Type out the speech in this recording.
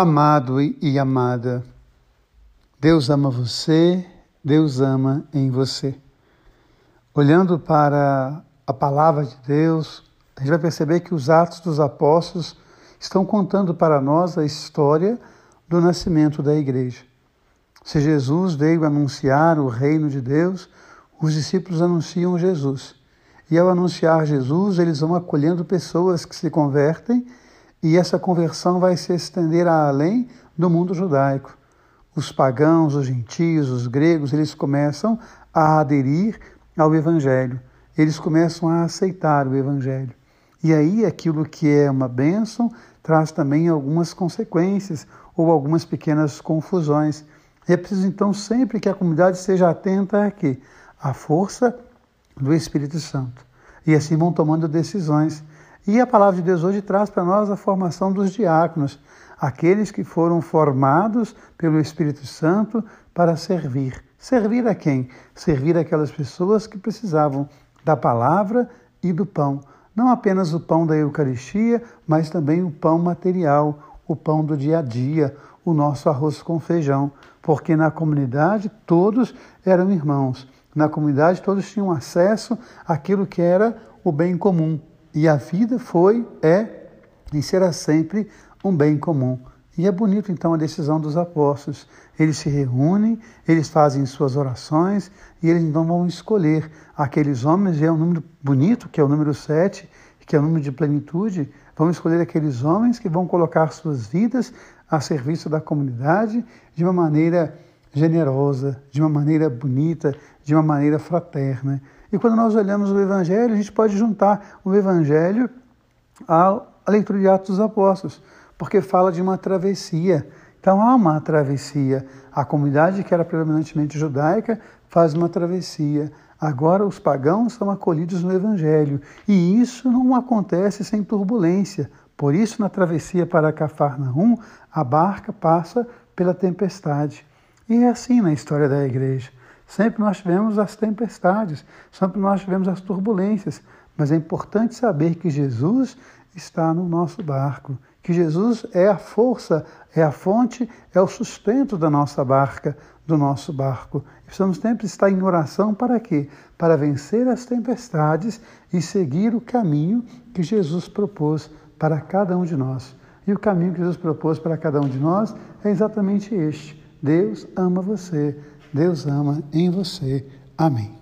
Amado e amada, Deus ama você, Deus ama em você. Olhando para a palavra de Deus, a gente vai perceber que os Atos dos Apóstolos estão contando para nós a história do nascimento da igreja. Se Jesus veio anunciar o reino de Deus, os discípulos anunciam Jesus. E ao anunciar Jesus, eles vão acolhendo pessoas que se convertem e essa conversão vai se estender além do mundo judaico. Os pagãos, os gentios, os gregos, eles começam a aderir ao Evangelho, eles começam a aceitar o Evangelho. E aí aquilo que é uma bênção traz também algumas consequências ou algumas pequenas confusões. É preciso então sempre que a comunidade esteja atenta a quê? A força do Espírito Santo. E assim vão tomando decisões e a palavra de Deus hoje traz para nós a formação dos diáconos, aqueles que foram formados pelo Espírito Santo para servir. Servir a quem? Servir aquelas pessoas que precisavam da palavra e do pão. Não apenas o pão da Eucaristia, mas também o pão material, o pão do dia a dia, o nosso arroz com feijão. Porque na comunidade todos eram irmãos. Na comunidade todos tinham acesso àquilo que era o bem comum, e a vida foi, é e será sempre um bem comum. E é bonito então a decisão dos apóstolos. Eles se reúnem, eles fazem suas orações e eles então vão escolher aqueles homens, e é um número bonito, que é o número 7, que é o número de plenitude. Vão escolher aqueles homens que vão colocar suas vidas a serviço da comunidade de uma maneira generosa, de uma maneira bonita, de uma maneira fraterna. E quando nós olhamos o Evangelho, a gente pode juntar o Evangelho à leitura de Atos dos Apóstolos, porque fala de uma travessia. Então há uma travessia. A comunidade que era predominantemente judaica faz uma travessia. Agora os pagãos são acolhidos no Evangelho. E isso não acontece sem turbulência. Por isso, na travessia para Cafarnaum, a barca passa pela tempestade. E é assim na história da igreja. Sempre nós tivemos as tempestades, sempre nós tivemos as turbulências, mas é importante saber que Jesus está no nosso barco, que Jesus é a força, é a fonte, é o sustento da nossa barca, do nosso barco. Precisamos sempre estar em oração para quê? Para vencer as tempestades e seguir o caminho que Jesus propôs para cada um de nós. E o caminho que Jesus propôs para cada um de nós é exatamente este: Deus ama você. Deus ama em você. Amém.